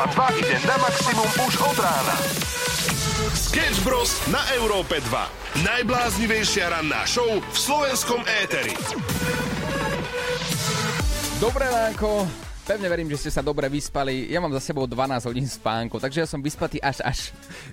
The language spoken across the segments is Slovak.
Európa 2 ide na maximum už od rána. Sketch Bros. na Európe 2. Najbláznivejšia ranná show v slovenskom éteri. Dobré ránko, pevne verím, že ste sa dobre vyspali. Ja mám za sebou 12 hodín spánku, takže ja som vyspatý až až.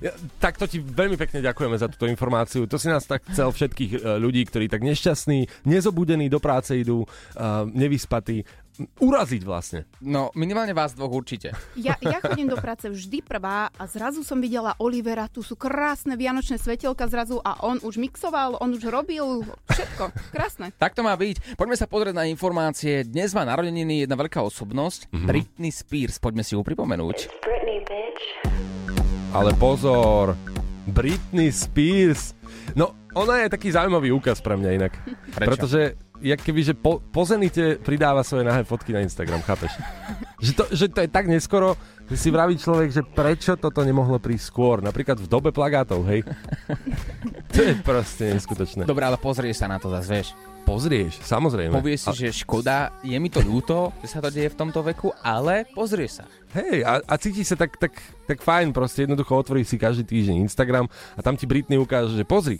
Ja, takto ti veľmi pekne ďakujeme za túto informáciu. To si nás tak chcel všetkých e, ľudí, ktorí tak nešťastní, nezobudení do práce idú, uh, nevyspatí, uraziť vlastne. No, minimálne vás dvoch určite. Ja, ja chodím do práce vždy prvá a zrazu som videla Olivera, tu sú krásne vianočné svetelka zrazu a on už mixoval, on už robil všetko. Krásne. Tak to má byť. Poďme sa pozrieť na informácie. Dnes má narodeniny jedna veľká osobnosť, mm-hmm. Britney Spears. Poďme si ju pripomenúť. Britney, bitch. Ale pozor, Britney Spears. No, ona je taký zaujímavý úkaz pre mňa inak. Prečo? Pretože jak keby, že po, po zenite pridáva svoje nahé fotky na Instagram, chápeš? že, to, že to je tak neskoro, že si vraví človek, že prečo toto nemohlo prísť skôr, napríklad v dobe plagátov, hej? to je proste neskutočné. Dobre, ale pozrieš sa na to zase, vieš. Pozrieš, samozrejme. Povieš si, že škoda, je mi to ľúto, že sa to deje v tomto veku, ale pozrieš sa. Hej, a, a cíti sa tak, tak, tak fajn, proste jednoducho otvoríš si každý týždeň Instagram a tam ti Britney ukáže, že pozri,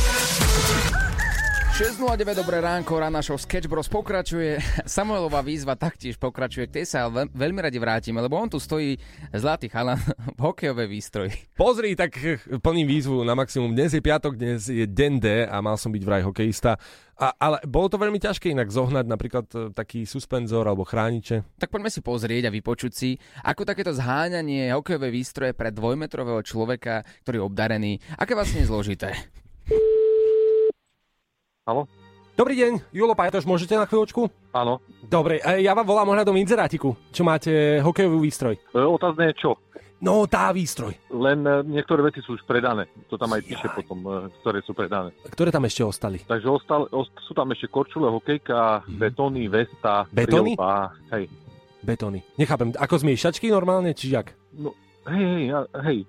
6.09, dobré ránko, rána show Sketch Bros pokračuje. Samuelová výzva taktiež pokračuje, k tej sa veľ, veľmi radi vrátime, lebo on tu stojí zlatý chalan v hokejovej výstroji. Pozri, tak plním výzvu na maximum. Dnes je piatok, dnes je den D a mal som byť vraj hokejista. A, ale bolo to veľmi ťažké inak zohnať napríklad eh, taký suspenzor alebo chrániče. Tak poďme si pozrieť a vypočuť si, ako takéto zháňanie hokejovej výstroje pre dvojmetrového človeka, ktorý je obdarený, aké vlastne je zložité. Haló? Dobrý deň, Julo Pajtoš, môžete na chvíľočku? Áno. Dobre, eh, ja vám volám ohľadom inzerátiku, čo máte hokejový výstroj. E, otázne je čo? No, tá výstroj. Len e, niektoré veci sú už predané. To tam aj píše potom, e, ktoré sú predané. Ktoré tam ešte ostali? Takže ostal, ost, sú tam ešte korčule, hokejka, Mhm. betóny, vesta, Betóny? prielba, hej. Betóny. Nechápem, ako zmiešačky normálne, či jak? No, hej, hej, hej.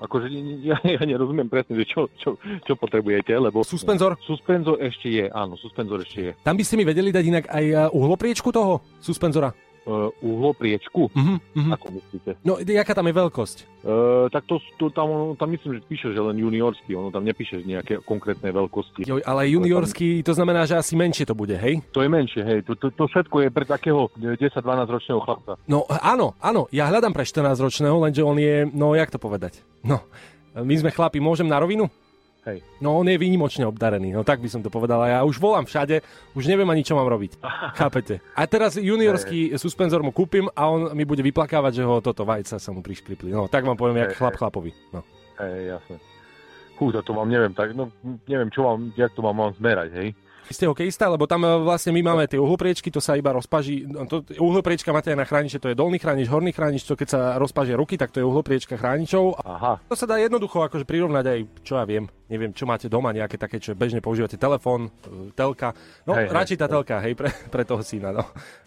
Akože ja, ja nerozumiem presne, že čo, čo, čo potrebujete, lebo... Suspenzor? Suspenzor ešte je, áno, suspenzor ešte je. Tam by ste mi vedeli dať inak aj eh, uhlopriečku toho suspenzora? Uh, uhlopriečku? Mhm, mhm. Ako myslíte? No, jaká tam je veľkosť? Uh, tak to, to tam, tam myslím, že píše, že len juniorský, ono tam nepíše nejaké konkrétne veľkosti. Joj, ale juniorský, to znamená, že asi menšie to bude, hej? To je menšie, hej, to, to, to všetko je pre takého 10-12 ročného chlapca. No áno, áno, ja hľadám pre 14-ročného, lenže on je, no jak to povedať? No, my sme chlapi, môžem na rovinu? Hej. No on je výnimočne obdarený, no tak by som to povedal. Ja už volám všade, už neviem ani čo mám robiť. Chápete? A teraz juniorský suspenzor mu kúpim a on mi bude vyplakávať, že ho toto vajca sa mu priškripli. No tak vám poviem, jak Hej, chlap chlapovi. No. Hej, jasne. Hú, to, to vám neviem, tak, no, neviem, čo vám, jak to vám mám zmerať, hej. Ste hokejista, lebo tam e, vlastne my máme tie uhlopriečky, to sa iba rozpaží. No, to, uhlopriečka máte aj na chrániče, to je dolný chránič, horný chránič, to keď sa rozpažia ruky, tak to je uhlopriečka chráničov. Aha, to sa dá jednoducho akože prirovnať aj, čo ja viem, neviem, čo máte doma, nejaké také, čo bežne používate, telefón, e, telka. No, Hej, hej, radšej tá hej. telka, hej, pre, pre toho syna, no.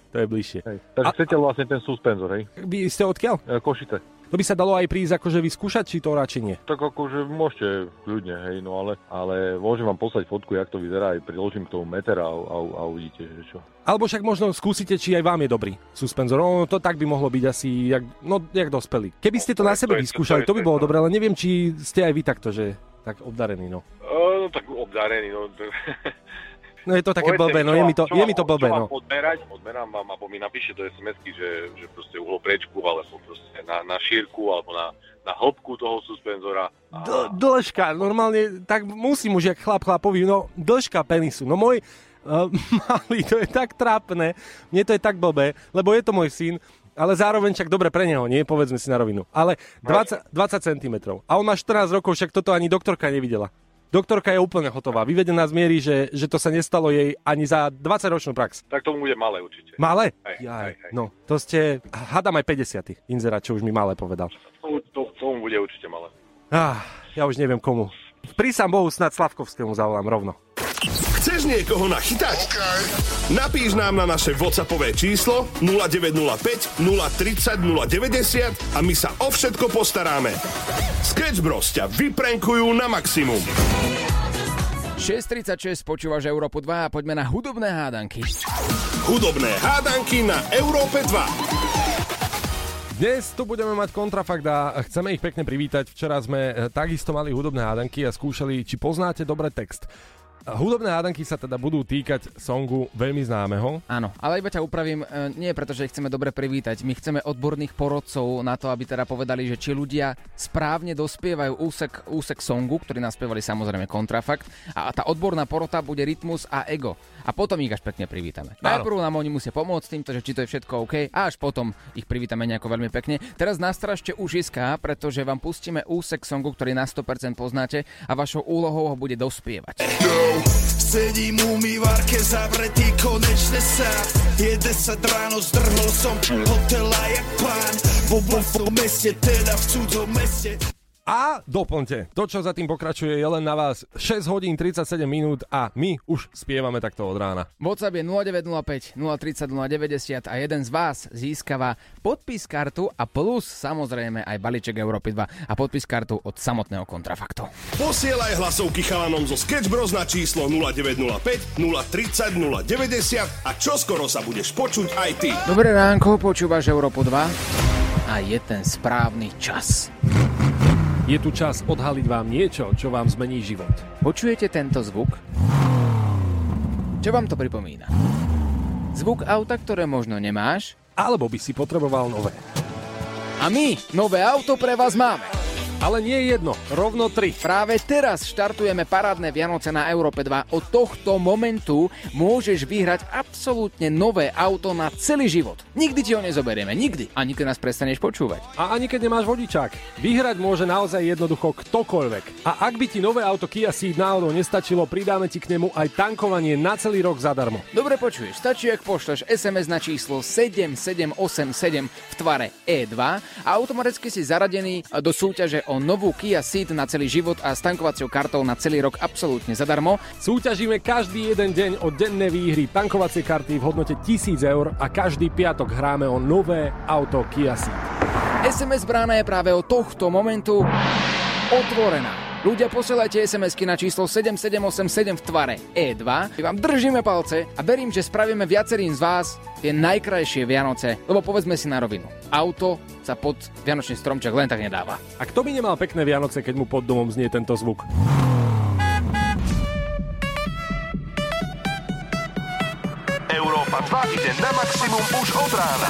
To je bližšie. hej. Takže A- chcete vlastne ten suspenzor, hej. Vy ste odkiaľ? E, Košice. To by sa dalo aj prísť akože vyskúšať, či to radšej nie. Tak akože môžete kľudne, hej, no ale, ale môžem vám poslať fotku, jak to vyzerá, aj priložím k tomu meter a, a, a uvidíte, že čo. Alebo však možno skúsite, či aj vám je dobrý suspenzor. No, to tak by mohlo byť asi, jak, no, jak dospelý. Keby ste to na sebe vyskúšali, to by bolo dobré, ale neviem, či ste aj vy takto, že tak obdarení, no. no tak obdarený, no. No je to také blbé, no je mi to, je mi to blbé, no. odmerať? Odmerám vám, alebo mi napíše do SMS-ky, že, že proste uhlopriečku, alebo proste na, na šírku, alebo na, na hĺbku toho suspenzora. A- D- dĺžka, normálne, tak musím už jak chlap chlapovi, no dĺžka penisu. No môj uh, malý, to je tak trápne, mne to je tak blbé, lebo je to môj syn, ale zároveň však dobre pre neho, nie? Povedzme si na rovinu. Ale 20, 20 cm. A on má 14 rokov, však toto ani doktorka nevidela. Doktorka je úplne hotová. Vyvedená z miery, že, že to sa nestalo jej ani za 20-ročnú prax. Tak tomu bude malé určite. Malé? Hej, Jaj, hej, hej. no, to ste, hádam aj 50 inzerát, čo už mi malé povedal. Tomu, to, tomu bude určite malé. Ah, ja už neviem komu. Prísam Bohu, snad Slavkovskému zavolám rovno. Chceš niekoho nachytať? Napíš nám na naše WhatsAppové číslo 0905 030 090 a my sa o všetko postaráme. Sketch Bros ťa vyprenkujú na maximum. 6.36 počúvaš Európu 2 a poďme na hudobné hádanky. Hudobné hádanky na Európe 2. Dnes tu budeme mať kontrafakt a chceme ich pekne privítať. Včera sme eh, takisto mali hudobné hádanky a skúšali, či poznáte dobre text. Hudobné hádanky sa teda budú týkať songu veľmi známeho. Áno, ale iba ťa upravím, e, nie preto, že chceme dobre privítať. My chceme odborných porodcov na to, aby teda povedali, že či ľudia správne dospievajú úsek, úsek songu, ktorý naspievali samozrejme kontrafakt. A tá odborná porota bude rytmus a ego. A potom ich až pekne privítame. Áno. Najprv nám oni musia pomôcť týmto, že či to je všetko OK, a až potom ich privítame nejako veľmi pekne. Teraz nastražte ušiska, pretože vám pustíme úsek songu, ktorý na 100% poznáte a vašou úlohou ho bude dospievať. Sedím u umývarke zavretý konečne sa Je 10 ráno, zdrhol som hotela jak pán Vo, vo, vo meste, teda v cudzom meste a doplňte, to čo za tým pokračuje je len na vás 6 hodín 37 minút a my už spievame takto od rána. WhatsApp je 0905 030 090 a jeden z vás získava podpis kartu a plus samozrejme aj balíček Európy 2 a podpis kartu od samotného kontrafaktu. Posielaj hlasovky chalanom zo Sketch Bros na číslo 0905 030 090 a čoskoro sa budeš počuť aj ty. Dobré ránko, počúvaš Európu 2 a je ten správny čas. Je tu čas odhaliť vám niečo, čo vám zmení život. Počujete tento zvuk? Čo vám to pripomína? Zvuk auta, ktoré možno nemáš? Alebo by si potreboval nové. A my nové auto pre vás máme. Ale nie jedno, rovno tri. Práve teraz štartujeme parádne Vianoce na Európe 2. Od tohto momentu môžeš vyhrať absolútne nové auto na celý život. Nikdy ti ho nezoberieme, nikdy. Ani keď nás prestaneš počúvať. A ani keď nemáš vodičák. Vyhrať môže naozaj jednoducho ktokoľvek. A ak by ti nové auto Kia Ceed náhodou nestačilo, pridáme ti k nemu aj tankovanie na celý rok zadarmo. Dobre počuješ, stačí, ak pošleš SMS na číslo 7787 v tvare E2 a automaticky si zaradený do súťaže o novú Kia Ceed na celý život a stankovacou kartou na celý rok absolútne zadarmo. Súťažíme každý jeden deň o denné výhry tankovacie karty v hodnote 1000 eur a každý piatok hráme o nové auto Kia Ceed. SMS brána je práve od tohto momentu otvorená. Ľudia, posielajte SMS-ky na číslo 7787 v tvare E2. My vám držíme palce a verím, že spravíme viacerým z vás tie najkrajšie Vianoce, lebo povedzme si na rovinu. Auto sa pod Vianočný stromček len tak nedáva. A kto by nemal pekné Vianoce, keď mu pod domom znie tento zvuk? Európa 2 ide na maximum už od rána.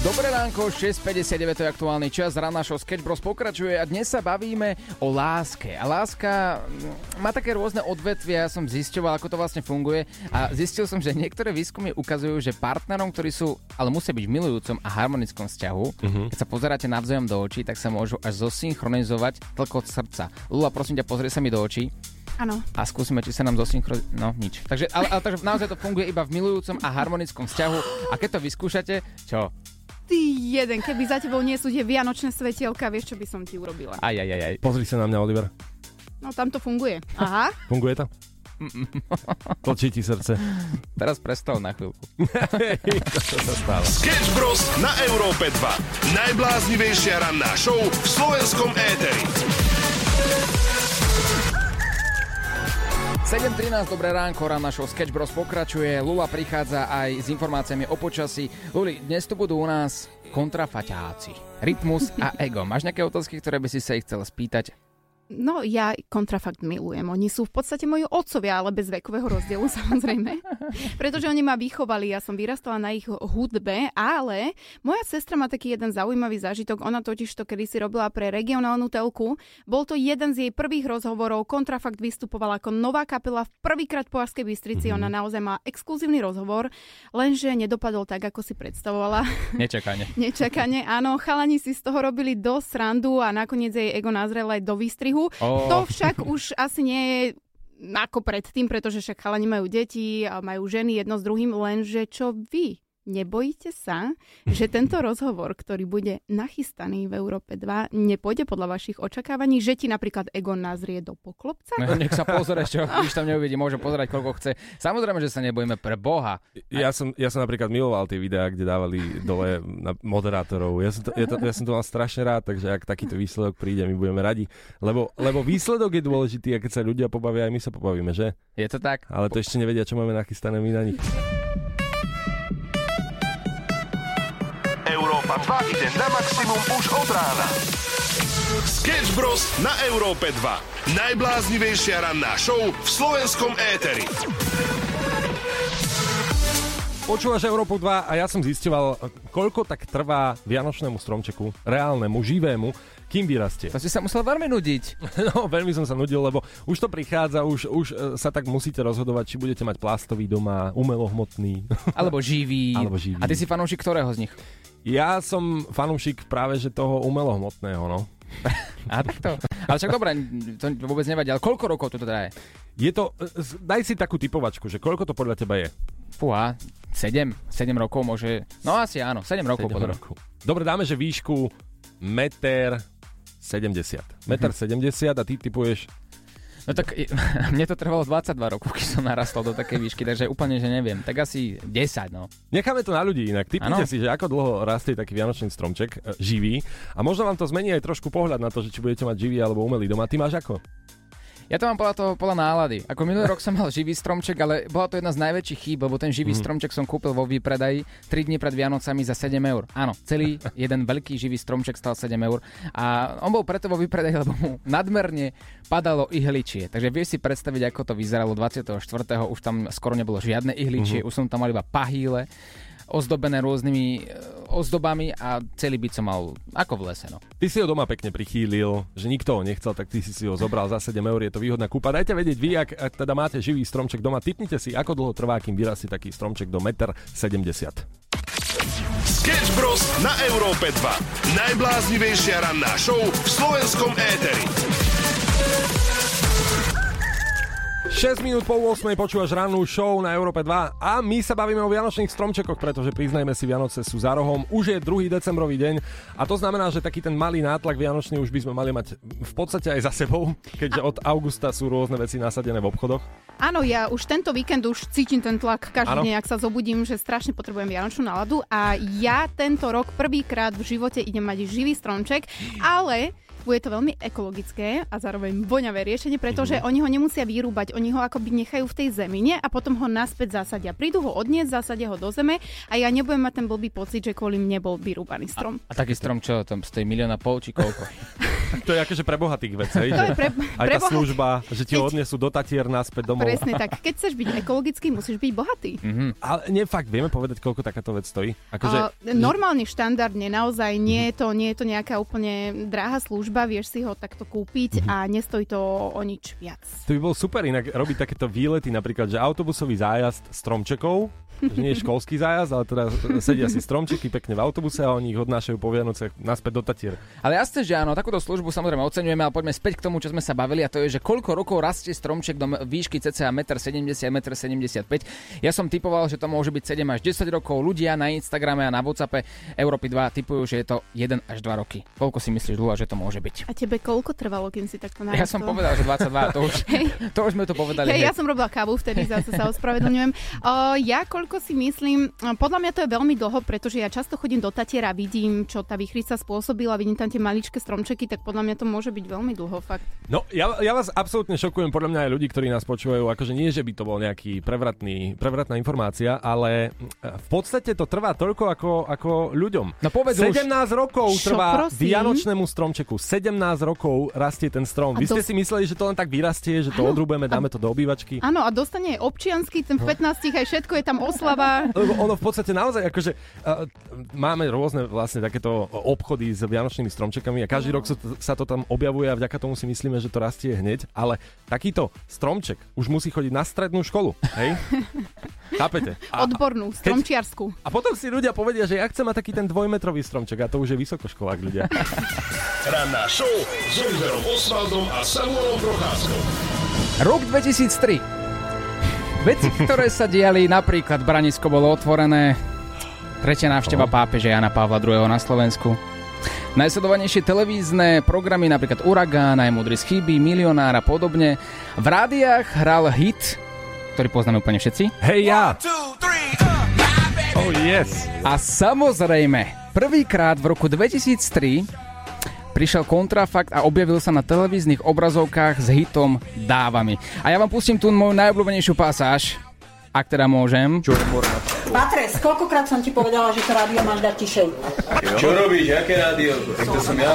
Dobré ránko, 6.59 to je aktuálny čas, rána show Sketch Bros pokračuje a dnes sa bavíme o láske. A láska mm, má také rôzne odvetvia, ja som zisťoval, ako to vlastne funguje a zistil som, že niektoré výskumy ukazujú, že partnerom, ktorí sú, ale musia byť v milujúcom a harmonickom vzťahu, uh-huh. keď sa pozeráte navzájom do očí, tak sa môžu až zosynchronizovať tlkot srdca. Lula, prosím ťa, pozri sa mi do očí. Áno. A skúsime, či sa nám zosynchronizuje. No, nič. Takže, ale, ale takže naozaj to funguje iba v milujúcom a harmonickom vzťahu. A keď to vyskúšate, čo? Ty jeden, keby za tebou nie sú tie vianočné svetielka, vieš, čo by som ti urobila. Aj, aj, aj, aj. Pozri sa na mňa, Oliver. No tam to funguje. Aha. Funguje to? Točí ti srdce. Teraz prestal na chvíľku. to sa stáva. Sketch Bros. na Európe 2. Najbláznivejšia ranná show v slovenskom éteri. 7.13, dobré ránko, rán našho Sketch Bros pokračuje. Lula prichádza aj s informáciami o počasí. Luli, dnes tu budú u nás kontrafaťáci. Rytmus a ego. Máš nejaké otázky, ktoré by si sa ich chcel spýtať? No, ja kontrafakt milujem. Oni sú v podstate moji otcovia, ale bez vekového rozdielu samozrejme. Pretože oni ma vychovali, ja som vyrastala na ich hudbe, ale moja sestra má taký jeden zaujímavý zážitok. Ona totiž to kedy si robila pre regionálnu telku. Bol to jeden z jej prvých rozhovorov. Kontrafakt vystupovala ako nová kapela v prvýkrát po Arskej Bystrici. Mm-hmm. Ona naozaj má exkluzívny rozhovor, lenže nedopadol tak, ako si predstavovala. Nečakane. Nečakane, áno. Chalani si z toho robili dosť srandu a nakoniec jej ego nazrel aj do výstrihu trhu. Oh. To však už asi nie je ako predtým, pretože však chalani majú deti a majú ženy jedno s druhým, lenže čo vy? Nebojíte sa, že tento rozhovor, ktorý bude nachystaný v Európe 2, nepôjde podľa vašich očakávaní, že ti napríklad Egon nazrie do poklopca? No, nech sa pozrie, čo když tam neuvidí, môže pozerať, koľko chce. Samozrejme, že sa nebojíme pre Boha. Ja som, ja som napríklad miloval tie videá, kde dávali dole na moderátorov. Ja som, to, ja, to, ja som to mal strašne rád, takže ak takýto výsledok príde, my budeme radi. Lebo, lebo výsledok je dôležitý a keď sa ľudia pobavia, aj my sa pobavíme, že? Je to tak? Ale to ešte nevedia, čo máme nachystané my na nich. Európa 2 ide na maximum už od rána. Sketch Bros. na Európe 2. Najbláznivejšia ranná show v slovenskom éteri. Počúvaš Európu 2 a ja som zistoval, koľko tak trvá vianočnému stromčeku, reálnemu, živému, kým vyrastie. To si sa musel veľmi nudiť. No, veľmi som sa nudil, lebo už to prichádza, už, už e, sa tak musíte rozhodovať, či budete mať plastový doma, umelohmotný. Alebo živý. Alebo živý. A ty si fanúšik ktorého z nich? Ja som fanúšik práve že toho umelohmotného, no. A takto. Ale však dobré, to vôbec nevadí. Ale koľko rokov to teda je? Je to, e, daj si takú typovačku, že koľko to podľa teba je? Fúha, 7, 7 rokov môže... No asi áno, 7 rokov Sedem podľa. rokov. Dobre, dáme, že výšku meter 70. Meter 70 a ty typuješ No tak mne to trvalo 22 rokov, keď som narastol do takej výšky, takže úplne, že neviem. Tak asi 10, no. Necháme to na ľudí inak. Typnite si, že ako dlho rastie taký vianočný stromček e, živý a možno vám to zmení aj trošku pohľad na to, že či budete mať živý alebo umelý doma. Ty máš ako? Ja to mám podľa toho, podľa nálady. Ako minulý rok som mal živý stromček, ale bola to jedna z najväčších chýb, lebo ten živý stromček som kúpil vo výpredaji 3 dní pred Vianocami za 7 eur. Áno, celý jeden veľký živý stromček stal 7 eur. A on bol preto vo výpredaji, lebo mu nadmerne padalo ihličie. Takže vieš si predstaviť, ako to vyzeralo 24. Už tam skoro nebolo žiadne ihličie, už som tam mal iba pahýle ozdobené rôznymi e, ozdobami a celý byt som mal ako v lese. No. Ty si ho doma pekne prichýlil, že nikto ho nechcel, tak ty si si ho zobral za 7 eur, je to výhodná kúpa. Dajte vedieť vy, ak, ak teda máte živý stromček doma, typnite si, ako dlho trvá, kým vyrastie taký stromček do 1,70 m. Sketch Bros. na Európe 2. Najbláznivejšia ranná show v slovenskom éteri. 6 minút po 8 počúvaš rannú show na Európe 2 a my sa bavíme o vianočných stromčekoch, pretože priznajme si, Vianoce sú za rohom. Už je 2. decembrový deň a to znamená, že taký ten malý nátlak vianočný už by sme mali mať v podstate aj za sebou, keďže od augusta sú rôzne veci nasadené v obchodoch. Áno, ja už tento víkend už cítim ten tlak každý deň, ak sa zobudím, že strašne potrebujem vianočnú náladu a ja tento rok prvýkrát v živote idem mať živý stromček, ale bude to veľmi ekologické a zároveň voňavé riešenie, pretože Mhm. oni ho nemusia vyrúbať, oni ho akoby nechajú v tej zemine a potom ho naspäť zasadia. Prídu ho odniesť, zasadia ho do zeme a ja nebudem mať ten blbý pocit, že kvôli mne bol vyrúbaný strom. A taký strom, čo tam stojí milióna pol, či koľko? To je akože pre bohatých vec, hej, To že je pre, aj pre tá služba, že ti ho odnesú do Tatier naspäť domov. Presne tak. Keď chceš byť ekologický, musíš byť bohatý. Ale nie, fakt, vieme povedať, koľko takáto vec stojí? Akože, Uh, normálne, štandardne, naozaj nie je, to, nie je to nejaká úplne drahá služba, vieš si ho takto kúpiť a nestojí to o nič viac. To by bol super inak robiť takéto výlety, napríklad, že autobusový zájazd stromčekov, že nie je školský zájazd, ale teda sedia si stromčeky pekne v autobuse a oni ich odnášajú po Vianoce naspäť do Tatier. Ale jasné, že áno, takúto službu samozrejme oceňujeme, ale poďme späť k tomu, čo sme sa bavili a to je, že koľko rokov rastie stromček do výšky cca 1,70 m, 1,75 m. Ja som typoval, že to môže byť 7 až 10 rokov. Ľudia na Instagrame a na WhatsAppe Európy 2 typujú, že je to 1 až 2 roky. Koľko si myslíš, Lula, že to môže byť? A tebe koľko trvalo, kým si takto narastol? Ja som povedal, že 22, to už, to už sme to povedali. Hneď. ja som robila kávu vtedy, zase sa ospravedlňujem. O, ja koľko si myslím, podľa mňa to je veľmi dlho, pretože ja často chodím do Tatiera, vidím, čo tá vychrica spôsobila, vidím tam tie maličké stromčeky, tak podľa mňa to môže byť veľmi dlho, fakt. No, ja, ja vás absolútne šokujem, podľa mňa aj ľudí, ktorí nás počúvajú, akože nie, že by to bol nejaký prevratný, prevratná informácia, ale v podstate to trvá toľko ako, ako ľuďom. No povedz už. 17 rokov Čo, trvá prosím? vianočnému stromčeku. 17 rokov rastie ten strom. A Vy ste dos- si mysleli, že to len tak vyrastie, že to odrúbeme, dáme to do obývačky? Áno, a dostane občiansky, ten v 15 aj všetko je tam oslava. Lebo ono v podstate naozaj, akože uh, máme rôzne vlastne takéto obchody s vianočnými stromčekami a každý rok sa to, sa to tam objavuje a vďaka tomu si myslíme, že to rastie hneď, ale takýto stromček už musí chodiť na strednú školu, hej? Chápete? A, Odbornú, stromčiarsku. a potom si ľudia povedia, že ja chcem mať taký ten dvojmetrový stromček a to už je vysokoškolák ľudia. Ranná show s Oliverom Osvaldom a Samuelom Procházkou. Rok 2003. Veci, ktoré sa diali, napríklad Branisko bolo otvorené, Tretia návšteva pápeža Jana Pavla II. na Slovensku. Najsledovanejšie televízne programy, napríklad Uragán, aj Mudrý z chyby, Milionár a podobne. V rádiách hral hit, ktorý poznáme úplne všetci. Hej ja! Oh yes! A samozrejme, prvýkrát v roku 2003 prišiel kontrafakt a objavil sa na televíznych obrazovkách s hitom Dávami. A ja vám pustím tu moju najobľúbenejšiu pasáž, ak teda môžem. Patres, koľkokrát som ti povedala, že to rádio máš dať tišej? Čo robíš? Jaké rádio? Tak to som ja,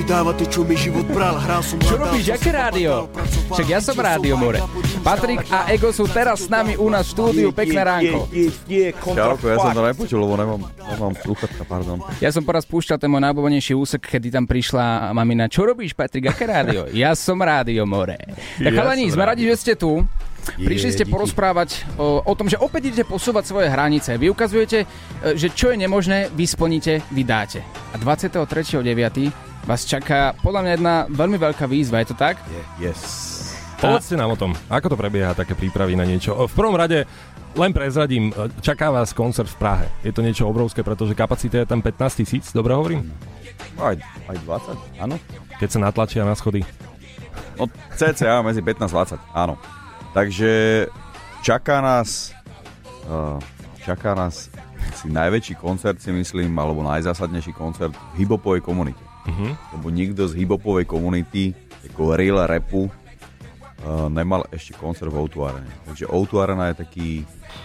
vydáva to, čo mi život bral Hral som Čo robíš, aké rádio? Však ja som rádio, more. Patrik a Ego sú teraz s nami u nás v štúdiu. Pekné ránko. Čauko, ja som to nepočul, lebo nemám, nemám sluchatka, pardon. Ja som poraz púšťal ten môj najobľúbenejší úsek, kedy tam prišla mamina. Čo robíš, Patrik, aké rádio? Ja som rádio, more. Tak Ja chalani, sme radi, že ste tu. Prišli ste porozprávať o, o tom, že opäť idete posúvať svoje hranice. Vy ukazujete, e, že čo je nemožné, vy splníte, vy dáte. A 23.9. vás čaká podľa mňa jedna veľmi veľká výzva, je to tak? Yes. Povedzte nám o tom, ako to prebieha, také prípravy na niečo. V prvom rade len prezradím, čaká vás koncert v Prahe. Je to niečo obrovské, pretože kapacita je tam 15 tisíc, dobre hovorím? Aj, aj 20, áno. Keď sa natlačia na schody. No, cca medzi 15 20, áno. Takže čaká nás, uh, čaká nás asi najväčší koncert, si myslím, alebo najzásadnejší koncert v hibopovej komunite. Mhm. Lebo nikto z hibopovej komunity, ako real rapu, uh, nemal ešte koncert v O2 Arene. Takže O2 Arena je taký,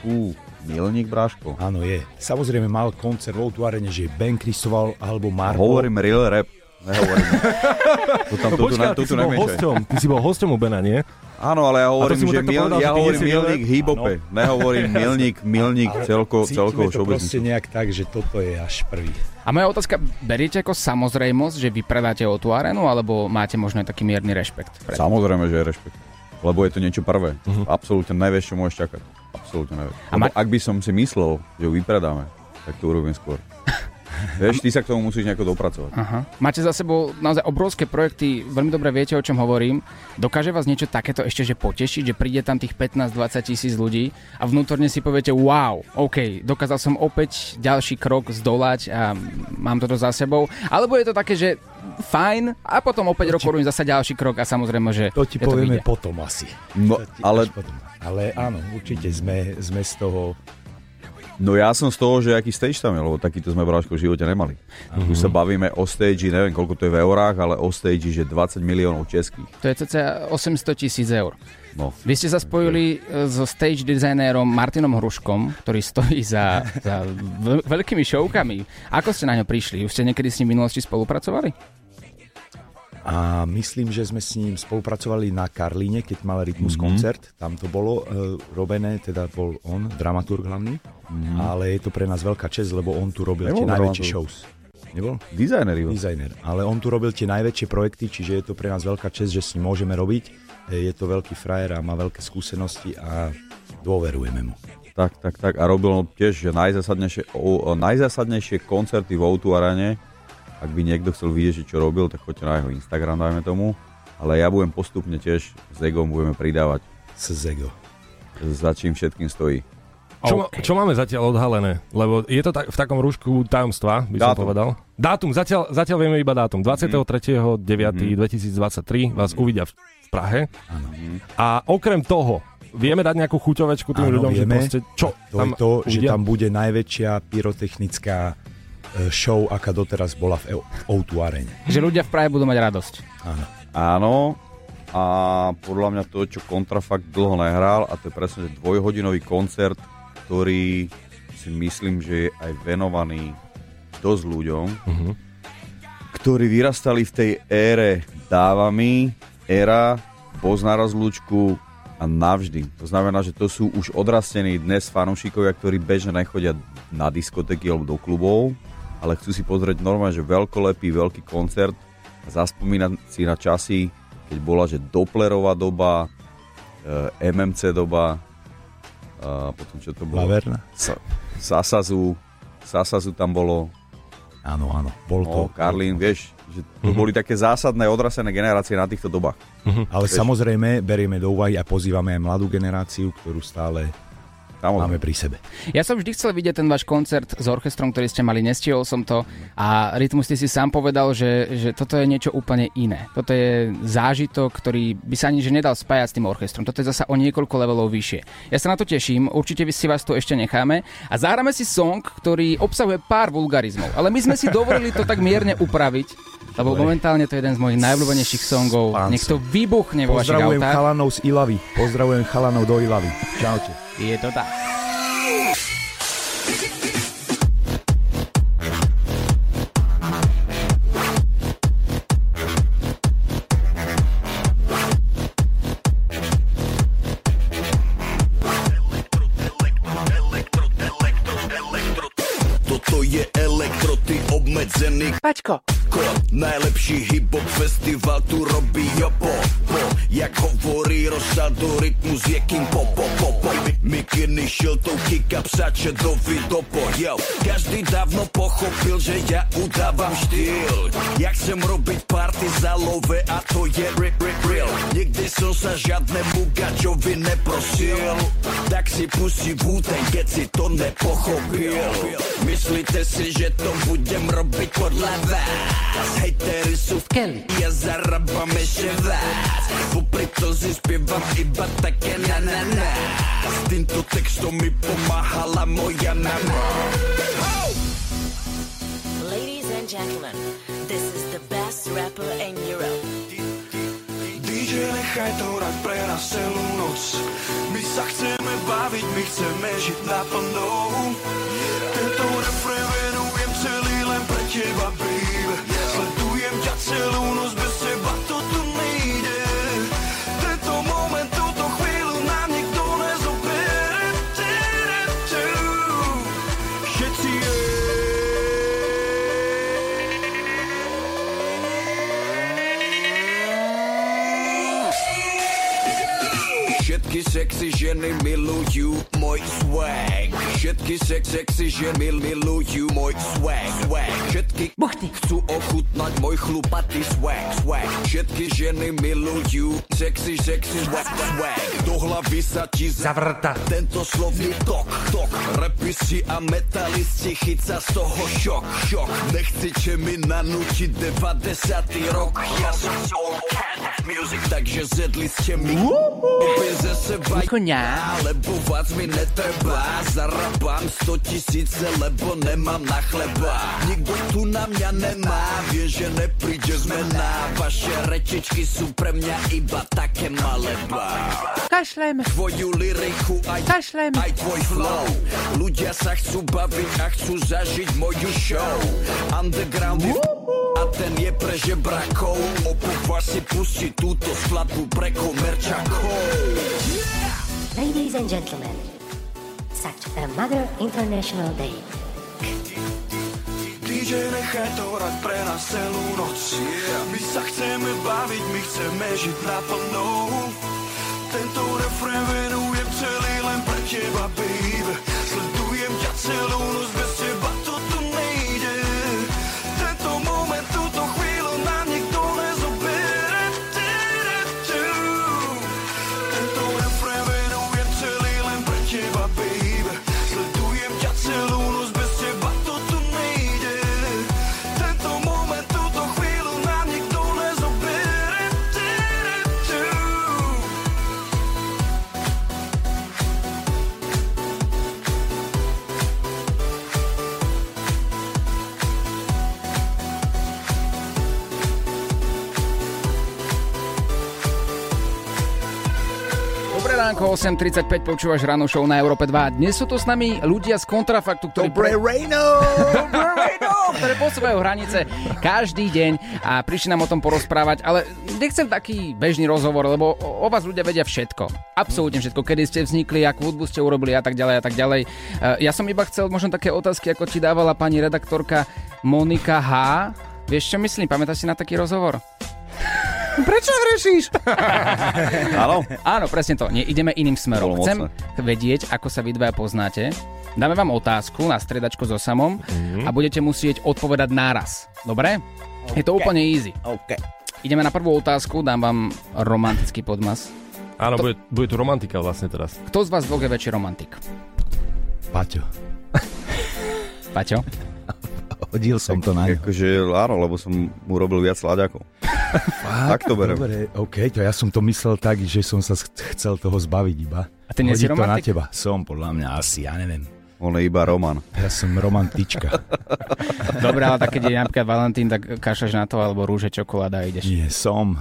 fú, milník, bráško. Áno, je. Samozrejme mal koncert v O2 Arene, že Ben Kristoval alebo Marko. Hovorím real rap, nehovorím. to tam, No tu, tu, tu, ty tu, si bol hosťom, ty si bol hosťom u Bena, nie? Áno, ale ja hovorím, že mil, povedal, že ja ty hovorím milník real hýbope. Nehovorím milník, milník celko, celkovo to proste nejak tak, že toto je až prvý. A moja otázka, beriete ako samozrejmosť, že vy predáte o tú arenu, alebo máte možno aj taký mierny rešpekt? Pred... Samozrejme, že je rešpekt. Lebo je to niečo prvé. Absolútne nevieš, čo môžeš čakať. Absolútne nevieš. A ma- ak by som si myslel, že ju vypredáme, tak to urobím skôr. Vieš, ty sa k tomu musíš nejako dopracovať. Aha. Máte za sebou naozaj obrovské projekty, veľmi dobre viete, o čom hovorím. Dokáže vás niečo takéto ešte že potešiť, že príde tam tých 15-20 tisíc ľudí a vnútorne si poviete, wow, OK, dokázal som opäť ďalší krok zdolať a mám toto za sebou. Alebo je to také, že fajn a potom opäť rokov robím zasa ďalší krok a samozrejme, že To ti to povieme vyjde. potom asi. No, To ale, potom. ale áno, určite sme, sme z toho... no ja som z toho, že aký stage tam je, lebo takýto sme bráško v živote nemali. Tu sa bavíme o stage, neviem koľko to je v eurách, ale o stage, že 20 miliónov českých. To je cca 800 tisíc eur. No. Vy ste sa spojili so stage designérom Martinom Hruškom, ktorý stojí za, za veľ- veľkými šovkami. Ako ste na ňo prišli? Už ste niekedy s ním v minulosti spolupracovali? A myslím, že sme s ním spolupracovali na Karlíne, keď mal Rytmus Mhm. mm-hmm. koncert. Tam to bolo e, robené, teda bol on, dramaturg hlavný. Mm-hmm. Ale je to pre nás veľká čest, lebo on tu robil Nebol tie najväčšie shows. Nebol? Dizajner. Dizajner. Ale on tu robil tie najväčšie projekty, čiže je to pre nás veľká čest, že s ním môžeme robiť. E, Je to veľký frajer a má veľké skúsenosti a dôverujeme mu. Tak, tak, tak. A robil tiež najzásadnejšie, o, najzásadnejšie koncerty v O2 Arene. Ak by niekto chcel vidieť, že čo robil, tak choďte na jeho Instagram, dajme tomu. Ale ja budem postupne tiež s Egom budeme pridávať, Szego. za čím všetkým stojí. Čo, ma- OK. čo máme zatiaľ odhalené? Lebo je to tak, v takom rúšku tajomstva, by som Dátum. povedal. Dátum, zatiaľ, zatiaľ vieme iba dátum. 23.9.2023 vás uvidia v, v Prahe. A okrem toho, vieme dať nejakú chuťovečku tým Áno, ľuďom, že vieme. proste, čo To tam je to, že uvidia? tam bude najväčšia pyrotechnická show, aká doteraz bola v O2 arene. Že ľudia v Prahe budú mať radosť. Áno. Áno, a podľa mňa to, čo Kontrafakt dlho nehral, a to je presne dvojhodinový koncert, ktorý si myslím, že je aj venovaný dosť ľuďom, Mhm. ktorí vyrastali v tej ére dávami, éra, pozná rozlúčku a navždy. To znamená, že to sú už odrastení dnes fanúšikovia, ktorí bežne nechodia na diskotéky alebo do klubov, ale chcú si pozrieť normálne, že veľkolepý, veľký koncert a zaspomínať si na časy, keď bola, že Dopplerová doba, e, MMC doba, a potom čo to bolo? Laverna? Sa- Sasazu, Sasazu tam bolo, Áno, áno. Bol to. no, Karlín, vieš, že to boli také zásadné odrasené generácie na týchto dobách. Ale samozrejme, berieme do úvahy a pozývame aj mladú generáciu, ktorú stále máme pri sebe. Ja som vždy chcel vidieť ten váš koncert s orchestrom, ktorý ste mali, nestihol som to a Rytmus ty si sám povedal, že, že toto je niečo úplne iné. Toto je zážitok, ktorý by sa ani že nedal spájať s tým orchestrom. Toto je zasa o niekoľko levelov vyššie. Ja sa na to teším, určite si vás tu ešte necháme a zahráme si song, ktorý obsahuje pár vulgarizmov, ale my sme si dovolili to tak mierne upraviť, lebo momentálne to je jeden z mojich najobľúbenejších songov. Pán Nech to vybuchne vo vašich Pozdravujem autách. chalanov z Ilavy. Pozdravujem chalanov do Ilavy. Čaute. Je to tak. Najlepší hip-hop festival Mikiny šiltou kika psače do Yo, každý dávno pochopil, že ja udávam štýl. Jak chcem robiť party za love a to je rip rip real. Nikdy som sa žiadnemu gačovi neprosil. Tak si pustí Wu-Tang, keď si to nepochopil. Myslíte si, že to budem robiť podľa vás? Hejtery sú v keli Ja zarábam ešte vás. Popri to si spievam iba také na na na. S týmto textom mi pomáhala moja mama. Ladies and gentlemen, this is the best rapper in Europe. DJ, nechaj to hrať pre nás celú noc. My sa chceme baviť, my chceme žiť naplno Tento refrén venujem celý len pre teba, baby Sledujem ťa celú sexy ženy milujú môj swag. Všetky sex, sexy ženy milujú môj swag, swag. Všetky Buchty. chcú ochutnať môj chlupatý swag, swag. Všetky ženy milujú sexy, sexy swag, swag. Do hlavy sa ti zavrta. Tento slovný tok, tok. Rapisi a metalisti chyca z toho šok, šok. Nechcete mi nanútiť 90. rok. Ja som soul music Takže zjedli ste mi ze seba. Koňa. Lebo vás mi netreba. Zarabám 100 tisíce, lebo nemám na chleba. Nikto tu na mňa nemá Vie, že nepríde zmena. Vaše rečičky sú pre mňa iba také malé ba. Kašleme. Tvoju lyriku aj, Kašleme. aj tvoj flow. Ľudia sa chcú baviť a chcú zažiť moju show. Underground je a ten je pre žebrakov. Opovaž si pustiť túto skladbu pre komerčakov. Ladies and gentlemen, such a Mother International Day. DJ, nechaj to hrať pre nás celú noc. My sa chceme baviť, my chceme žiť naplno. Tento refrén venujem celý len pre teba, baby Sledujem ťa celú noc, bez teba 8.35, počúvaš ráno show na Európe 2. Dnes sú tu s nami ľudia z kontrafaktu, ktorí... Dobré Rejno! Dobré ráno, ktoré posúvajú hranice každý deň a prišli nám o tom porozprávať, ale nechcem taký bežný rozhovor, lebo o vás ľudia vedia všetko. Absolútne všetko, kedy ste vznikli, akú hudbu ste urobili a tak ďalej a tak ďalej. E, Ja som iba chcel možno také otázky, ako ti dávala pani redaktorka Monika H. Vieš, čo myslím? Pamätáš si na taký rozhovor? Prečo hrešíš? Áno? Áno, presne to. Nie, ideme iným smerom. Bolo Chcem vedieť, ako sa vy dvaja poznáte. Dáme vám otázku na stredačko so samom a budete musieť odpovedať náraz. Dobre? Je to úplne easy. OK. Ideme na prvú otázku, dám vám romantický podmas. Áno, bude, bude tu romantika vlastne teraz. Kto z vás dvoch je väčší romantik? Paťo. Paťo? Hodil som to na ňo. Akože áno, lebo som mu robil viac slaďakov. tak to berem. Dobre, OK, to ja som to myslel tak, že som sa ch- chcel toho zbaviť iba. A ty nie si to na teba. Som, podľa mňa asi, ja neviem. On je iba Roman. Ja som romantička. Dobre, ale tak keď je napríklad Valentín, tak kašľaš na to, alebo rúže, čokoláda a ideš. Nie, som,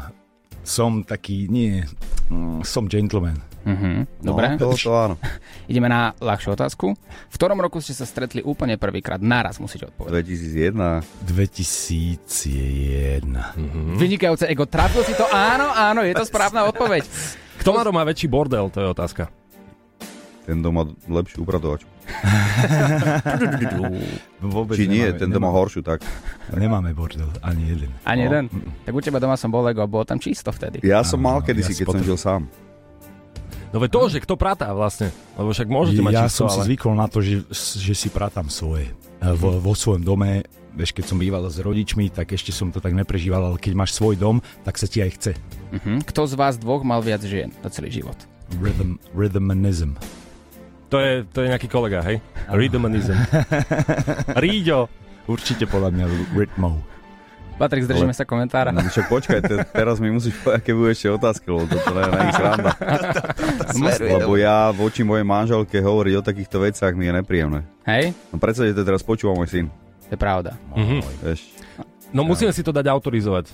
som taký, nie, mm, som gentleman. Mhm, No, Dobre. to, to áno. Ideme na ľahšiu otázku. V ktorom roku ste sa stretli úplne prvýkrát? Naraz musíte odpovedať. 2001. 2001. Mm. Vynikajúce ego. Trafil si to? Áno, áno, je to správna odpoveď. Kto má doma väčší bordel, to je otázka. Ten doma lepšiu upratovačku. Vôbec Či nie, nemáme- ten doma nemáme- horšiu, tak. Nemáme bordel, ani jeden. Ani No. jeden? Tak u teba doma som bol a bolo tam čisto vtedy. Ja som mal kedysi, ja keď som žil sám. No veď to, že kto pratá vlastne. Lebo však môžete mať ja čisto, som si ale... zvykol na to, že, že si pratám svoje. Vo, vo svojom dome, vieš, keď som býval s rodičmi, tak ešte som to tak neprežíval, ale keď máš svoj dom, tak sa ti aj chce. Mhm. Kto z vás dvoch mal viac žien za celý život? Rhythm, rhythmanism. To je, to je nejaký kolega, hej? Rhythmanism. Ríďo. Určite podľa mňa rytmou. Patrik, zdržíme Ale- sa komentára. No, však počkaj, te, teraz mi musíš povedať, aké budú ešte otázky, lebo toto nie je na ich sranda. Lebo ja voči mojej manželke hovoriť o takýchto veciach mi je nepríjemné. Hej? No predsa, že to teraz počúva môj syn. To je pravda. Mhm. Vieš. No musíme si to dať autorizovať.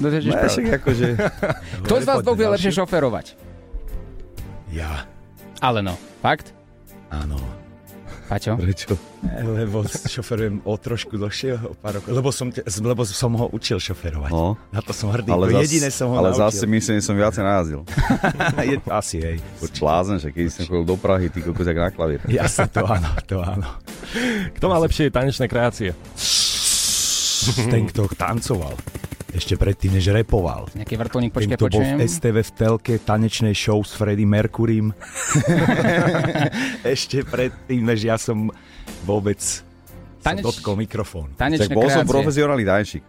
No, to je však akože... Kto z vás dvoch vie lepšie šoferovať? Ja. Ale no, fakt? Áno. Paťo? Prečo? Lebo šoferujem o trošku dlhšie, o pár rokov, lebo som, te, lebo som ho učil šoferovať. No. Na to som hrdý, Ale zas, jediné som ho ale naučil. zase myslím, že som viacej najazdil. Je, asi, hej. Blázen, že keď som chodil do Prahy, ty kokos jak na klavír. Jasne, to áno, to áno. Kto má lepšie tanečné kreácie? Ten, kto tancoval. Ešte predtým, než repoval. Nejaký vrtulník, počkaj, kto bol počujem. v STV v telke tanečnej show s Freddie Mercurym. Ešte predtým, než ja som vôbec Taneč- sa dotkol mikrofón. Tanečné Tak bol som kreácie. profesionálny tanečník.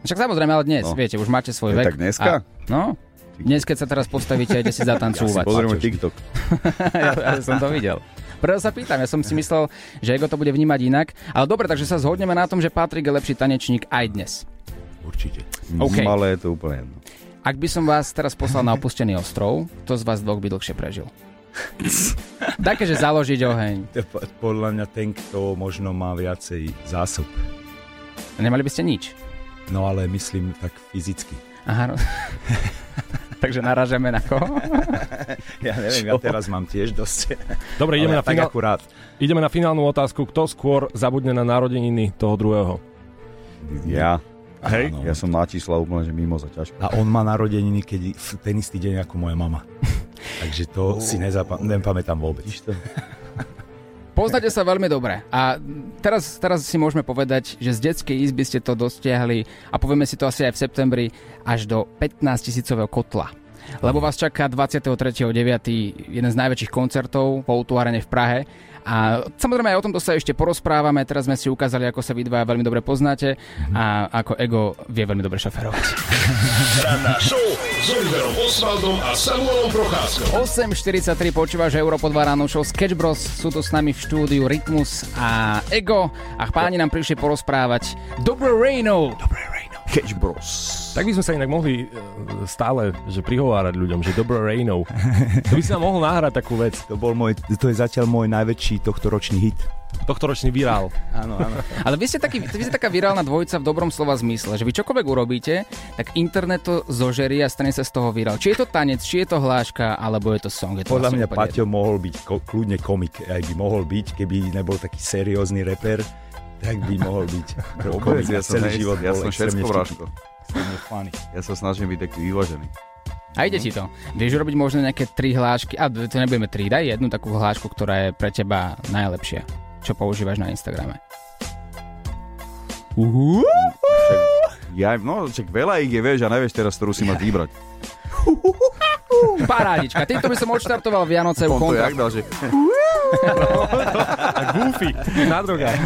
Však samozrejme, ale dnes, No. viete, už máte svoj Je vek. tak dneska? A, no, dnes keď sa teraz postavíte, ide si zatancúvať. Pozrieme TikTok. ja, ja som to videl. Preto sa pýtam, ja som si myslel, že Ego to bude vnímať inak. Ale dobre, takže sa zhodneme na tom, že Patrik je lepší tanečník aj dnes. Určite. OK. Mm, Ale je to úplne jedno. Ak by som vás teraz poslal na opustený ostrov, to z vás dvoch by dlhšie prežil. Také, že založiť oheň. Podľa mňa ten, kto možno má viacej zásob. Nemali by ste nič. No ale myslím tak fyzicky. Aha, no. Takže naražeme na koho? Ja neviem, ja teraz mám tiež dosť. Dobre, ideme Ale na, finál, akurát. ideme na finálnu otázku. Kto skôr zabudne na narodeniny toho druhého? Ja. Hej? Áno. Ja som na čísla úplne, že mimo za ťažko. A on má narodeniny, keď v ten istý deň ako moja mama. Takže to si nezapa- nepamätám vôbec. Poznáte sa veľmi dobre a teraz, teraz si môžeme povedať, že z detskej izby ste to dostiahli a povieme si to asi aj v septembri až do 15 tisícového kotla. Lebo vás čaká 23.9. jeden z najväčších koncertov po Utuarene v Prahe. A samozrejme aj o tomto sa ešte porozprávame. Teraz sme si ukázali, ako sa vy dvaja veľmi dobre poznáte a ako Ego vie veľmi dobre šoferovať. Ranná show s Oliverom Osvaldom a Samuelom Procházkou. 8.43 počúvaš Europo 2 ráno show Sketch Bros. Sú tu s nami v štúdiu Rytmus a Ego a páni nám prišli porozprávať Dobré Rejno. Dobré Rejno. Catch Bros. Tak by sme sa inak mohli e, stále že prihovárať ľuďom, že dobro Rainov. To by si nám mohol nahrať takú vec. To, bol môj, to je zatiaľ môj najväčší tohtoročný hit. Tohtoročný virál. Áno, áno. Ale vy ste, taký, vy ste taká virálna dvojica v dobrom slova zmysle, že vy čokoľvek urobíte, tak internet to zožerí a stane sa z toho virál. Či je to tanec, či je to hláška, alebo je to song. Je to Podľa mňa Paťo mohol byť ko- kľudne komik, aj by mohol byť, keby nebol taký seriózny reper, tak by mohol byť Vôbec, ja som, celý ne, život ja som všetko vražko. Ja sa snažím byť taký vyvážený. A ide ti to. Vieš urobiť možno nejaké tri hlášky, a to nebudeme tri, daj jednu takú hlášku, ktorá je pre teba najlepšia, čo používaš na Instagrame. Uhu. Ja, no, čak veľa ich je, vieš, a nevieš teraz, ktorú si máš vybrať. Parádička. Týmto by som odštartoval Vianoce u kontra. jak dal, že... A goofy. Na drogách.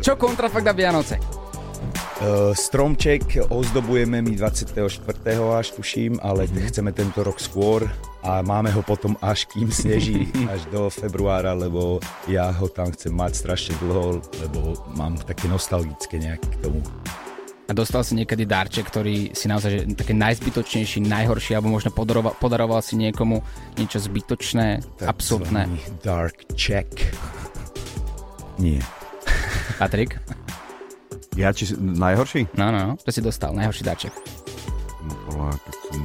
Čo kontrafakt na Vianoce? Uh, stromček ozdobujeme my 24. až tuším, ale Mhm. chceme tento rok skôr a máme ho potom až kým sneží, až do februára, lebo ja ho tam chcem mať strašne dlho, lebo mám také nostalgické nejaké k tomu. A dostal si niekedy darček, ktorý si naozaj že také najzbytočnejší, najhorší, alebo možno podaroval, podaroval si niekomu niečo zbytočné, absurdné. Takzvaný Dark check. Nie. Patrik? Ja či najhorší? No, no, no. Čo si dostal? Najhorší darček. No, podľa, tak som...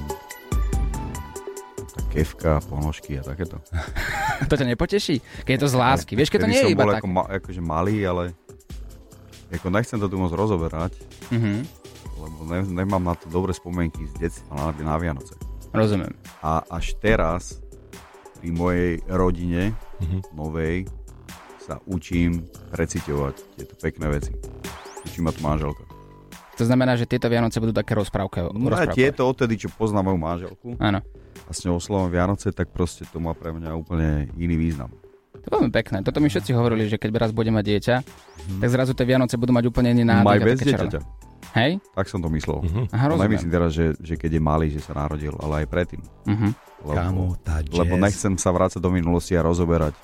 Kevka, ponožky a takéto. to ťa nepoteší? Keď je to z lásky. Vieš, keď to nie je iba bol tak. Ako, ma, akože malý, ale ako nechcem to tu moc rozoberať, Mhm. lebo ne, nemám na to dobré spomienky z detstva na, na Vianoce. Rozumiem. A až teraz pri mojej rodine Mhm. novej sa učím preciťovať tieto pekné veci. Učí ma tu manželka. To znamená, že tieto Vianoce budú také rozprávke. No a tieto odtedy, čo poznám moju manželku Áno. a s ňou oslovom Vianoce, tak proste to má pre mňa úplne iný význam. To je veľmi pekné. Toto mi všetci hovorili, že keď raz bude mať dieťa, tak zrazu tie Vianoce budú mať úplne iný nádych. Maj bez dieťaťa. Hej? Tak som to myslel. Aha, To rozumiem. nemyslím teraz, že, že keď je malý, že sa narodil, ale aj predtým. Mhm. Lebo, Kámo, tá lebo jazz. nechcem sa vrácať do minulosti a rozoberať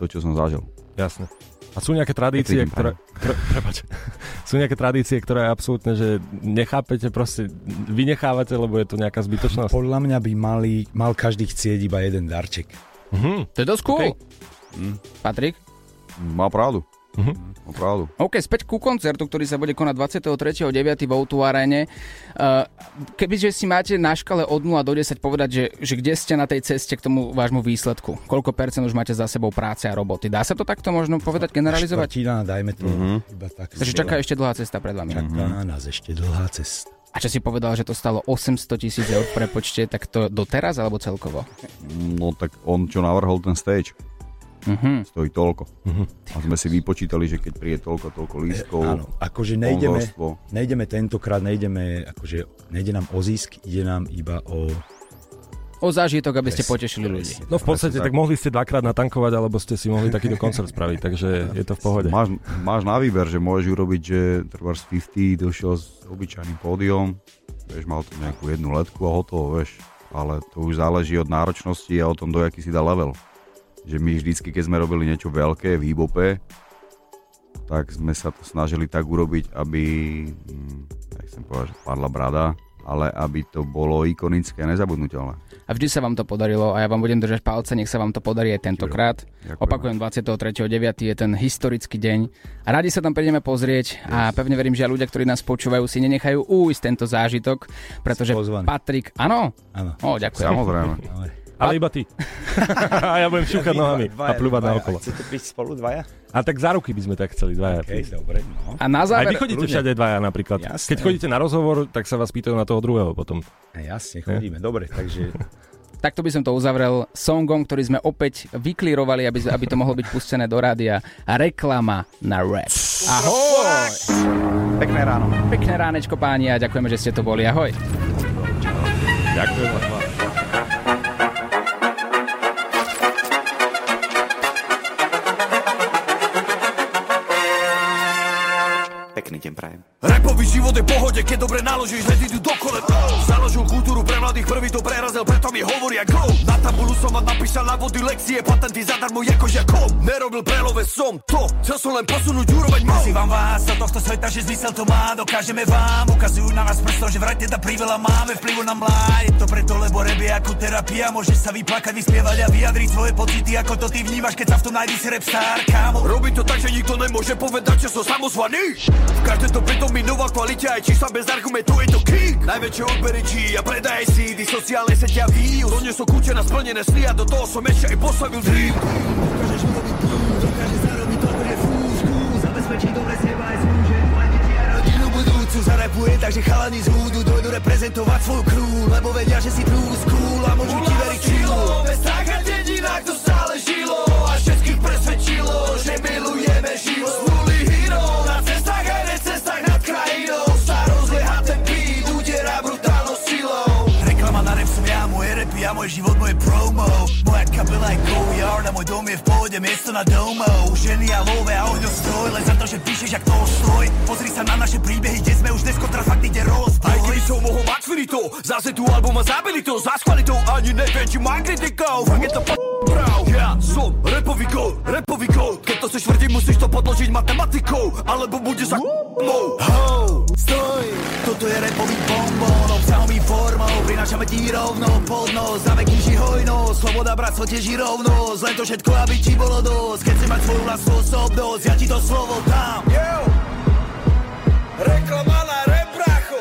to, čo som zažil. Jasne. A sú nejaké tradície, deň, ktoré... ktoré prepač, sú nejaké tradície, ktoré absolútne, že nechápete, proste vynechávate, lebo je to nejaká zbytočnosť? Podľa mňa by mali, mal každý chcieť iba jeden darček. Mhm. To je dosť cool. Okay. Hm. Patrik? Má pravdu. Mhm. Má pravdu. OK, späť ku koncertu, ktorý sa bude konať 23.9. v Outu Arene. Kebyže si máte na škale od 0 do 10 povedať, že, že kde ste na tej ceste k tomu vášmu výsledku, koľko percent už máte za sebou práce a roboty. Dá sa to takto možno povedať, generalizovať? Štvrtina, dajme to Mhm. iba tak. Takže čaká ešte dlhá cesta pred vami. Čaká nás ešte dlhá cesta. A čo si povedal, že to stalo 800 tisíc eur v prepočte, tak to doteraz alebo celkovo? No tak on, čo navrhol ten stage, Mhm. stojí toľko. Mhm. A sme si vypočítali, že keď príde toľko, toľko lístkov, Áno, akože nejdeme, nejdeme tentokrát, nejdeme, akože nejde nám o zisk, ide nám iba o... O zážitok, aby ste potešili ľudí. No v podstate, tak mohli ste dvakrát natankovať, alebo ste si mohli takýto koncert spraviť, takže je to v pohode. Máš, máš na výber, že môžeš urobiť, že trváš 50 došiel s obyčajným pódium, vieš, mal tu nejakú jednu letku a hotovo, vieš. Ale to už záleží od náročnosti a o tom, do jaký si dá level. Že my vždycky, keď sme robili niečo veľké v hip-hope, tak sme sa to snažili tak urobiť, aby, hm, nechcem povedať, že padla brada, ale aby to bolo ikonické a nezabudnutelné. A vždy sa vám to podarilo a ja vám budem držať palce, nech sa vám to podarí aj tentokrát. Ďakujem. Opakujem, 23.9. je ten historický deň. A radi sa tam prídeme pozrieť a pevne verím, že aj ľudia, ktorí nás počúvajú, si nenechajú újsť tento zážitok, pretože. Patrik... Áno? Áno. Ďakujem. Samozrejme. Ale iba ty. a ja budem šúchať nohami a plúvať na okolo. Chcete byť spolu dvaja? A tak za ruky by sme tak chceli dvaja. OK, dobre, no. A na Aj záver... vy chodíte Kľudne. všade dvaja napríklad. Jasné. Keď chodíte na rozhovor, tak sa vás pýtajú na toho druhého potom. A jasne, chodíme, dobre, takže Takto by som to uzavrel songom, ktorý sme opäť vyklírovali, aby, aby to mohlo byť pustené do rádia. Reklama na rap. Ahoj! Pekné ráno. Pekné ránečko páni a ďakujeme, že ste tu boli. Ahoj. Ďakujem deň prajem. Rapový život je pohode, keď dobre naložíš, hneď idú do kole Založil kultúru pre mladých, prvý to prerazil, preto mi hovoria go. Na tabulu som vám napísal na vody lekcie, patenty zadarmo ako žiakom Nerobil prelove som to, chcel som len posunúť úroveň mal Nazývam vás do tohto sveta, že zmysel to má Dokážeme vám, ukazujú na nás prstom Že vraj teda priveľa máme vplyvu na mlá. Je to preto, lebo je ako terapia Môžeš sa vyplakať, vyspievať a vyjadriť svoje pocity Ako to ty vnímaš, keď sa v tom nájdi si rap star, kámo. Robí to tak, že nikto nemôže povedať, že som samozvaný V každej to pritom nová kvalita, aj čísla bez argumentu je to king Najväčšie odbery G a predaj CD, sociálne sieťa views Doniesol kúče na splnené sny a do toho som ešte aj postavil dream Dokážeš urobiť plus, dokáže zarobiť dobre fúzku Zabezpečiť dobre seba aj slúže a budúcu zarepuje Takže chalani z húdu dojdu reprezentovať svoju crew Lebo vedia, že si true school a môžu ti veriť chill Bez strach a dedinách to stále žilo môj život, moje promo Moja kapela je Go Yard a môj dom je v pohode, miesto na domov. Ženy a love a ohňostroj, len za to, že píšeš jak stroj. Pozri sa na naše príbehy, kde sme už dnes kontrafakt ide rozboj. Aj keby som mohol mať finito, zase tu album má zabili to, za kvalitou ani neviem, či mám kritikou. Fakt je to p*** prav. Ja som repový gol, repový gol. To chceš tvrdiť, musíš to podložiť matematikou, alebo bude za mou. Ho, stoj, toto je repový bombón, obsahom i formou, prinášame ti rovno pod nos, za veky ži hojnosť, sloboda bratstvo tiež rovnosť, len to všetko, aby ti bolo dosť, keď si mať svoju vlastnú osobnosť, ja ti to slovo dám. Yo! Reklama na rap, bracho.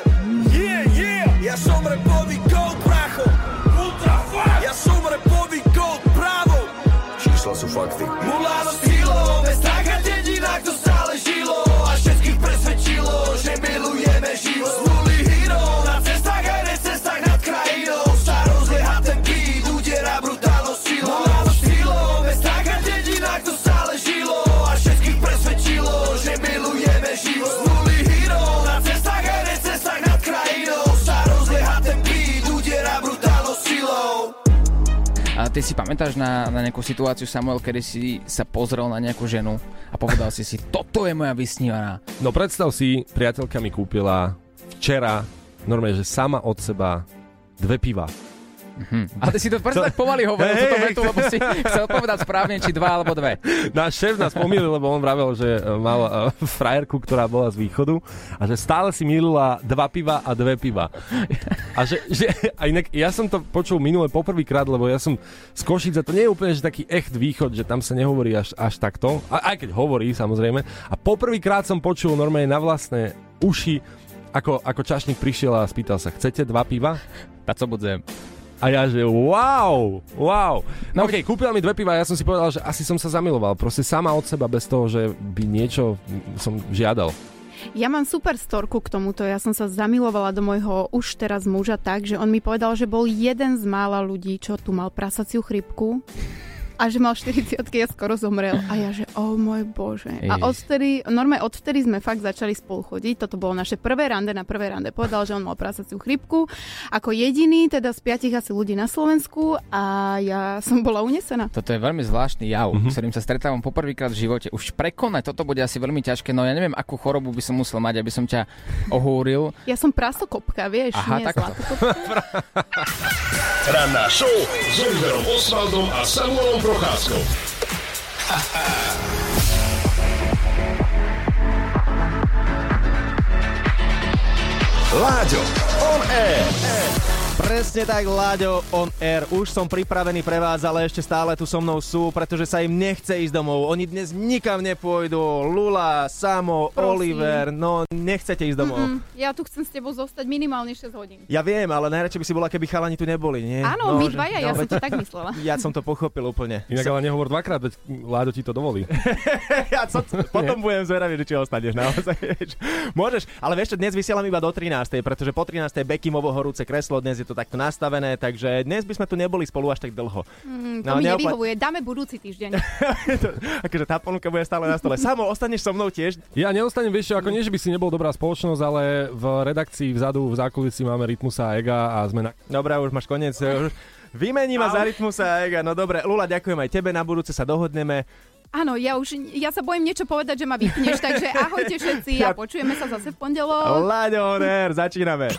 Yeah, yeah. Ja som repový gold, bracho. Ultra fakt. Ja som repový gold, bravo. Čísla sú fakty. Ty si pamätáš na, na nejakú situáciu, Samuel, kedy si sa pozrel na nejakú ženu a povedal si si, toto je moja vysnívaná. No predstav si, priateľka mi kúpila včera, normálne, že sama od seba dve piva. Mhm. A ty si to presne tak pomaly hovoril, Hej, túto vetu, lebo si chcel povedať správne, či dva alebo dve. Náš šéf nás pomýlil, lebo on vravel, že e, mal e, frajerku, ktorá bola z východu a že stále si milila dva piva a dve piva. A že, že a inak ja som to počul minule poprvýkrát, lebo ja som z Košice, to nie je úplne že taký echt východ, že tam sa nehovorí až, až takto, a, aj keď hovorí samozrejme. A poprvýkrát som počul normálne na vlastné uši, ako, ako čašník prišiel a spýtal sa, chcete dva piva? Tak co budem. A ja, že wow, wow. No okej, okay, kúpila mi dve piva ja som si povedal, že asi som sa zamiloval. Proste sama od seba, bez toho, že by niečo som žiadal. Ja mám super storku k tomuto. Ja som sa zamilovala do môjho už teraz muža tak, že on mi povedal, že bol jeden z mála ľudí, čo tu mal prasaciu chrypku a že mal 40 a skoro zomrel. A ja, že oh môj bože. A Ježiš. odvtedy, normálne odvtedy sme fakt začali spolu chodiť. Toto bolo naše prvé rande na prvé rande. Povedal, že on mal prasaciu chrypku. Ako jediný teda z piatich asi ľudí na Slovensku a ja som bola unesená. Toto je veľmi zvláštny jav, mm-hmm. s ktorým sa stretávam poprvýkrát v živote. Už prekonať toto bude asi veľmi ťažké, no ja neviem, akú chorobu by som musel mať, aby som ťa ohúril. Ja som prasokopka, vieš, Aha, nie zlatokopka. Ranná show s Oliverom Osvaldom a Samuelom Procházkou. Láďo, on air. Presne tak, Láďo on air. Už som pripravený pre vás, ale ešte stále tu so mnou sú, pretože sa im nechce ísť domov. Oni dnes nikam nepôjdu. Lula, Samo, Prosím. Oliver, no nechcete ísť domov. Mm-mm. Ja tu chcem s tebou zostať minimálne 6 hodín. Ja viem, ale najradšej by si bola, keby chalani tu neboli, nie? Áno, my že- dvaja, ja no, som to tak myslela. Ja som to pochopil úplne. Inak ale nehovor dvakrát, veď Láďo ti to dovolí. ja som, potom budem zvedavý, či ostaneš naozaj. Môžeš, ale vieš čo, dnes vysielam iba do 13. pretože po 13. Bekimovo horúce kreslo, dnes je to takto nastavené, takže dnes by sme tu neboli spolu až tak dlho. Mm, to No, mi neopla- nevyhovuje. Dáme budúci týždeň. akože tá ponuka bude stále na stole. Samo, ostaneš so mnou tiež? Ja neostanem, vieš ako nie, že by si nebol dobrá spoločnosť, ale v redakcii vzadu, v zákulisí máme Rytmusa a Ega a sme na... Dobre, už máš koniec. Už Vymení ma za rytmusa a Ega. No dobre, Lula, ďakujem aj tebe, na budúce sa dohodneme. Áno, ja už, ja sa bojím niečo povedať, že ma vypneš, takže ahojte všetci a počujeme sa zase v pondelok. Láďo, on air, začíname.